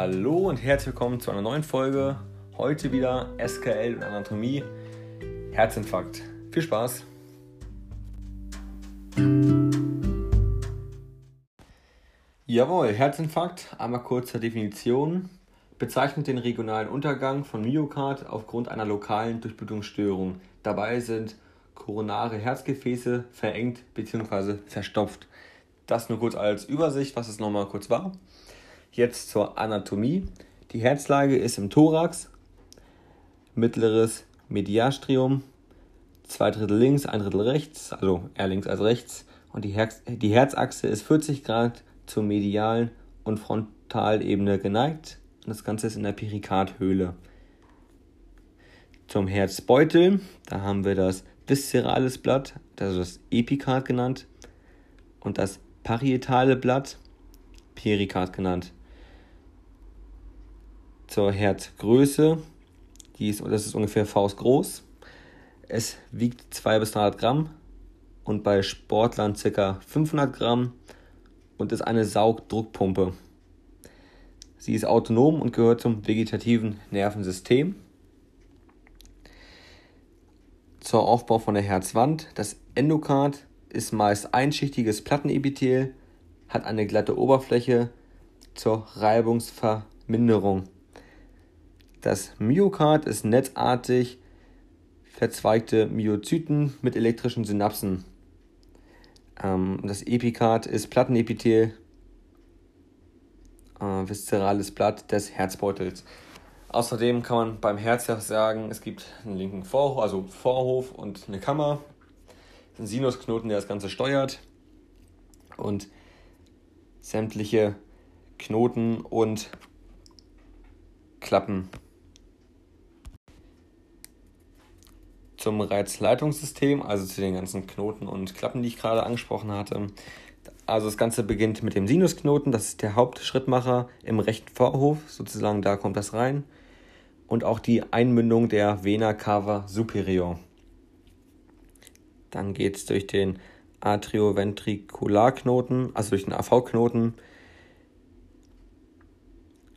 Hallo und herzlich willkommen zu einer neuen Folge. Heute wieder SKL und Anatomie. Herzinfarkt. Viel Spaß! Jawohl, Herzinfarkt, einmal kurz zur Definition, bezeichnet den regionalen Untergang von Myokard aufgrund einer lokalen Durchblutungsstörung. Dabei sind koronare Herzgefäße verengt bzw. verstopft. Das nur kurz als Übersicht, was es nochmal kurz war. Jetzt zur Anatomie. Die Herzlage ist im Thorax, mittleres Mediastrium, zwei Drittel links, ein Drittel rechts, also eher links als rechts. Und die, Herz die Herzachse ist 40 Grad zur medialen und Frontalebene geneigt. Und das Ganze ist in der Perikardhöhle. Zum Herzbeutel, da haben wir das viszerales Blatt, ist das Epikard genannt, und das parietale Blatt, Perikard genannt zur Herzgröße. Die ist, das ist ungefähr faustgroß. Es wiegt 2 bis 300 Gramm und bei Sportlern ca. 500 Gramm und ist eine Saugdruckpumpe. Sie ist autonom und gehört zum vegetativen Nervensystem. Zur Aufbau von der Herzwand. Das Endokard ist meist einschichtiges Plattenepithel, hat eine glatte Oberfläche zur Reibungsverminderung. Das Myokard ist netzartig verzweigte Myozyten mit elektrischen Synapsen. Ähm, das Epikard ist Plattenepithel, äh, viszerales Blatt des Herzbeutels. Außerdem kann man beim Herz sagen, es gibt einen linken Vorhof, also Vorhof und eine Kammer, ein Sinusknoten, der das Ganze steuert und sämtliche Knoten und Klappen zum Reizleitungssystem, also zu den ganzen Knoten und Klappen, die ich gerade angesprochen hatte. Also das Ganze beginnt mit dem Sinusknoten, das ist der Hauptschrittmacher im rechten Vorhof, sozusagen da kommt das rein. Und auch die Einmündung der Vena cava superior. Dann geht es durch den Atrioventrikularknoten, also durch den AV-Knoten.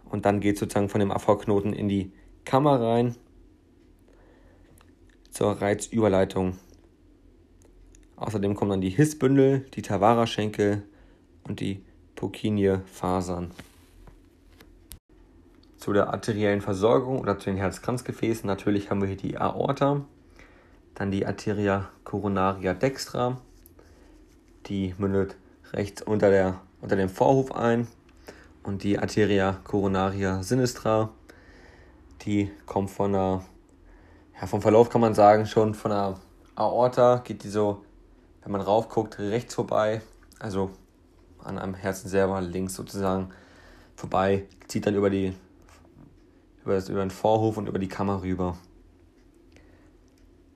Und dann geht es sozusagen von dem AV-Knoten in die Kammer rein zur Reizüberleitung. Außerdem kommen dann die Hissbündel, die Tavara-Schenkel und die Purkinje-Fasern. Zu der arteriellen Versorgung oder zu den Herzkranzgefäßen natürlich haben wir hier die Aorta, dann die Arteria coronaria dextra, die mündet rechts unter, der, unter dem Vorhof ein und die Arteria coronaria sinistra, die kommt von der ja, vom Verlauf kann man sagen, schon von der Aorta geht die so, wenn man raufguckt, rechts vorbei, also an einem Herzen selber links sozusagen vorbei, zieht dann über die über, das, über den Vorhof und über die Kammer rüber.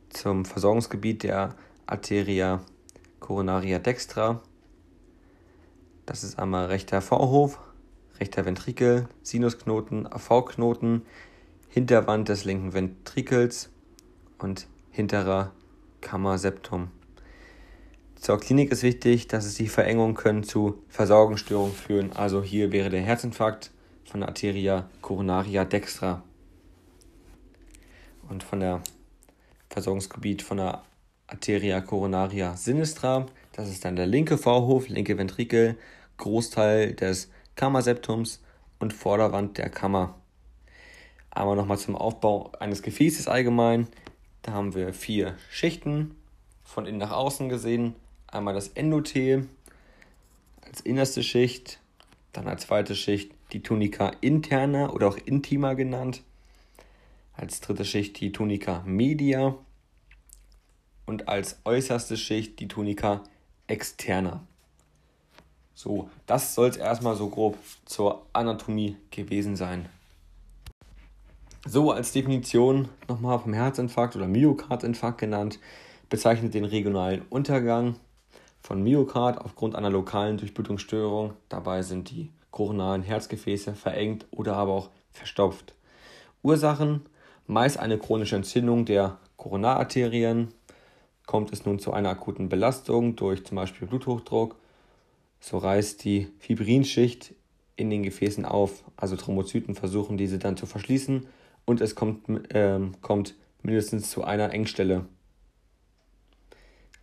Zum Versorgungsgebiet der Arteria coronaria dextra. Das ist einmal rechter Vorhof, rechter Ventrikel, Sinusknoten, AV-Knoten, Hinterwand des linken Ventrikels, und hinterer Kammerseptum. Zur Klinik ist wichtig, dass es die Verengungen können zu Versorgungsstörungen führen. Also hier wäre der Herzinfarkt von der Arteria coronaria dextra und von der Versorgungsgebiet von der Arteria coronaria sinistra. Das ist dann der linke Vorhof, linke Ventrikel, Großteil des Kammerseptums und Vorderwand der Kammer. Einmal nochmal zum Aufbau eines Gefäßes allgemein. Da haben wir vier Schichten von innen nach außen gesehen. Einmal das Endothel als innerste Schicht, dann als zweite Schicht die Tunica interna oder auch intima genannt. Als dritte Schicht die Tunica media und als äußerste Schicht die Tunica externa. So, das soll es erstmal so grob zur Anatomie gewesen sein. So als Definition nochmal vom Herzinfarkt oder Myokardinfarkt genannt, bezeichnet den regionalen Untergang von Myokard aufgrund einer lokalen Durchblutungsstörung. Dabei sind die koronaren Herzgefäße verengt oder aber auch verstopft. Ursachen meist eine chronische Entzündung der Koronararterien. Kommt es nun zu einer akuten Belastung durch zum Beispiel Bluthochdruck, so reißt die Fibrinschicht in den Gefäßen auf. Also Thrombozyten versuchen diese dann zu verschließen und es kommt, ähm, kommt mindestens zu einer Engstelle.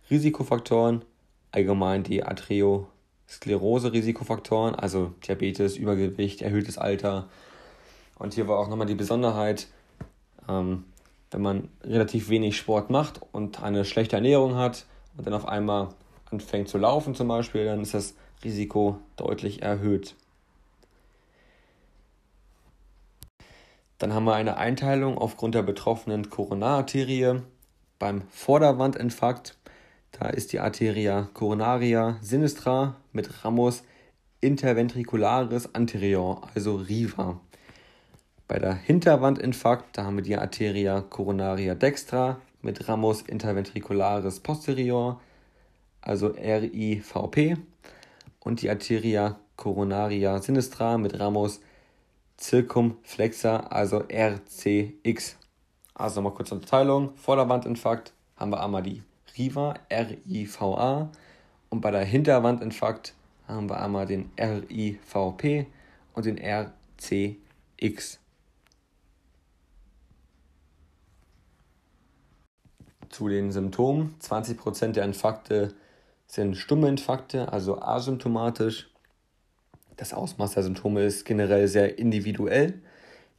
Risikofaktoren, allgemein die Arteriosklerose-Risikofaktoren, also Diabetes, Übergewicht, erhöhtes Alter. Und hier war auch nochmal die Besonderheit, ähm, wenn man relativ wenig Sport macht und eine schlechte Ernährung hat und dann auf einmal anfängt zu laufen zum Beispiel, dann ist das Risiko deutlich erhöht. Dann haben wir eine Einteilung aufgrund der betroffenen Koronararterie. Beim Vorderwandinfarkt, da ist die Arteria coronaria sinistra mit Ramus interventricularis anterior, also RIVA. Bei der Hinterwandinfarkt, da haben wir die Arteria coronaria dextra mit Ramus interventricularis posterior, also RIVP. Und die Arteria coronaria sinistra mit Ramus circumflexa, also RCX. Also nochmal kurz Unterteilung. Vorderwandinfarkt haben wir einmal die RIVA, R-I-V-A. Und bei der Hinterwandinfarkt haben wir einmal den RIVP und den RCX. Zu den Symptomen. 20% der Infarkte sind stumme Infarkte, also asymptomatisch. Das Ausmaß der Symptome ist generell sehr individuell.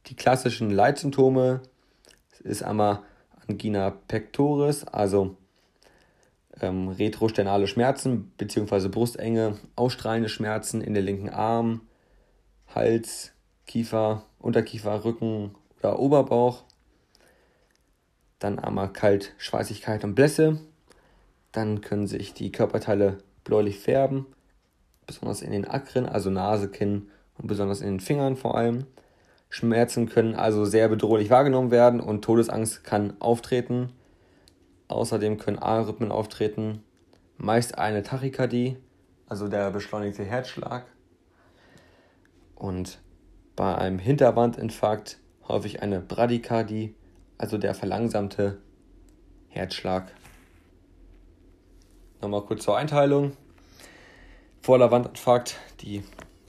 Die klassischen Leitsymptome ist einmal Angina pectoris, also ähm, retrosternale Schmerzen bzw. Brustenge, ausstrahlende Schmerzen in der linken Arm, Hals, Kiefer, Unterkiefer, Rücken oder Oberbauch. Dann einmal Kalt, Schweißigkeit und Blässe. Dann können sich die Körperteile bläulich färben, besonders in den Akren, also Nase, Kinn und besonders in den Fingern vor allem. Schmerzen können also sehr bedrohlich wahrgenommen werden und Todesangst kann auftreten. Außerdem können Arrhythmen auftreten, meist eine Tachykardie, also der beschleunigte Herzschlag. Und bei einem Hinterwandinfarkt häufig eine Bradykardie, also der verlangsamte Herzschlag. Nochmal kurz zur Einteilung. Vorderwandinfarkt, die,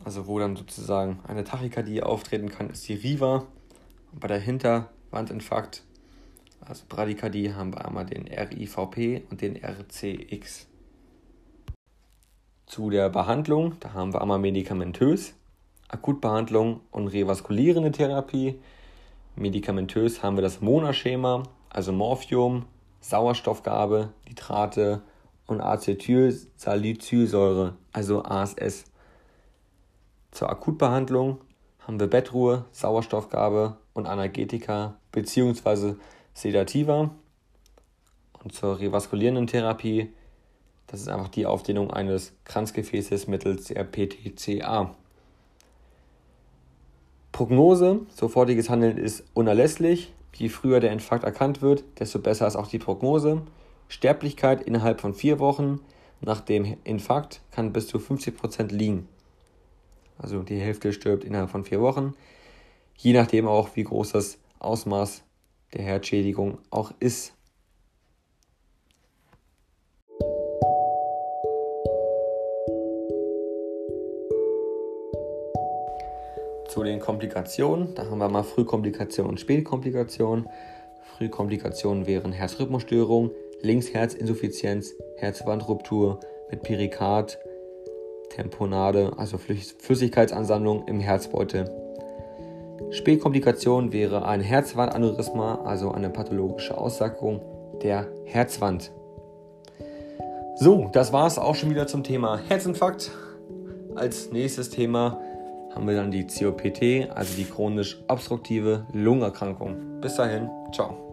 also wo dann sozusagen eine Tachykardie auftreten kann, ist die Riva. Und bei der Hinterwandinfarkt, also Bradykardie, haben wir einmal den RIVP und den RCX. Zu der Behandlung, da haben wir einmal medikamentös, Akutbehandlung und revaskulierende Therapie. Medikamentös haben wir das Monaschema, also Morphium, Sauerstoffgabe, Nitrate und Acetylsalicylsäure, also ASS. Zur Akutbehandlung haben wir Bettruhe, Sauerstoffgabe und Analgetika bzw. Sedativa. Und zur revaskulierenden Therapie, das ist einfach die Aufdehnung eines Kranzgefäßes mittels RPTCA. Prognose, sofortiges Handeln ist unerlässlich. Je früher der Infarkt erkannt wird, desto besser ist auch die Prognose. Sterblichkeit innerhalb von vier Wochen nach dem Infarkt kann bis zu 50% liegen. Also die Hälfte stirbt innerhalb von vier Wochen. Je nachdem auch, wie groß das Ausmaß der Herzschädigung auch ist. Zu den Komplikationen, da haben wir mal Frühkomplikationen und Spätkomplikationen. Frühkomplikationen wären Herzrhythmusstörung, Linksherzinsuffizienz, Herzwandruptur mit Perikard, Temponade, also Flüssigkeitsansammlung im Herzbeutel. Spätkomplikation wäre ein Herzwandaneurysma, also eine pathologische Aussackung der Herzwand. So, das war es auch schon wieder zum Thema Herzinfarkt. Als nächstes Thema haben wir dann die COPT, also die chronisch obstruktive Lungenerkrankung. Bis dahin, ciao.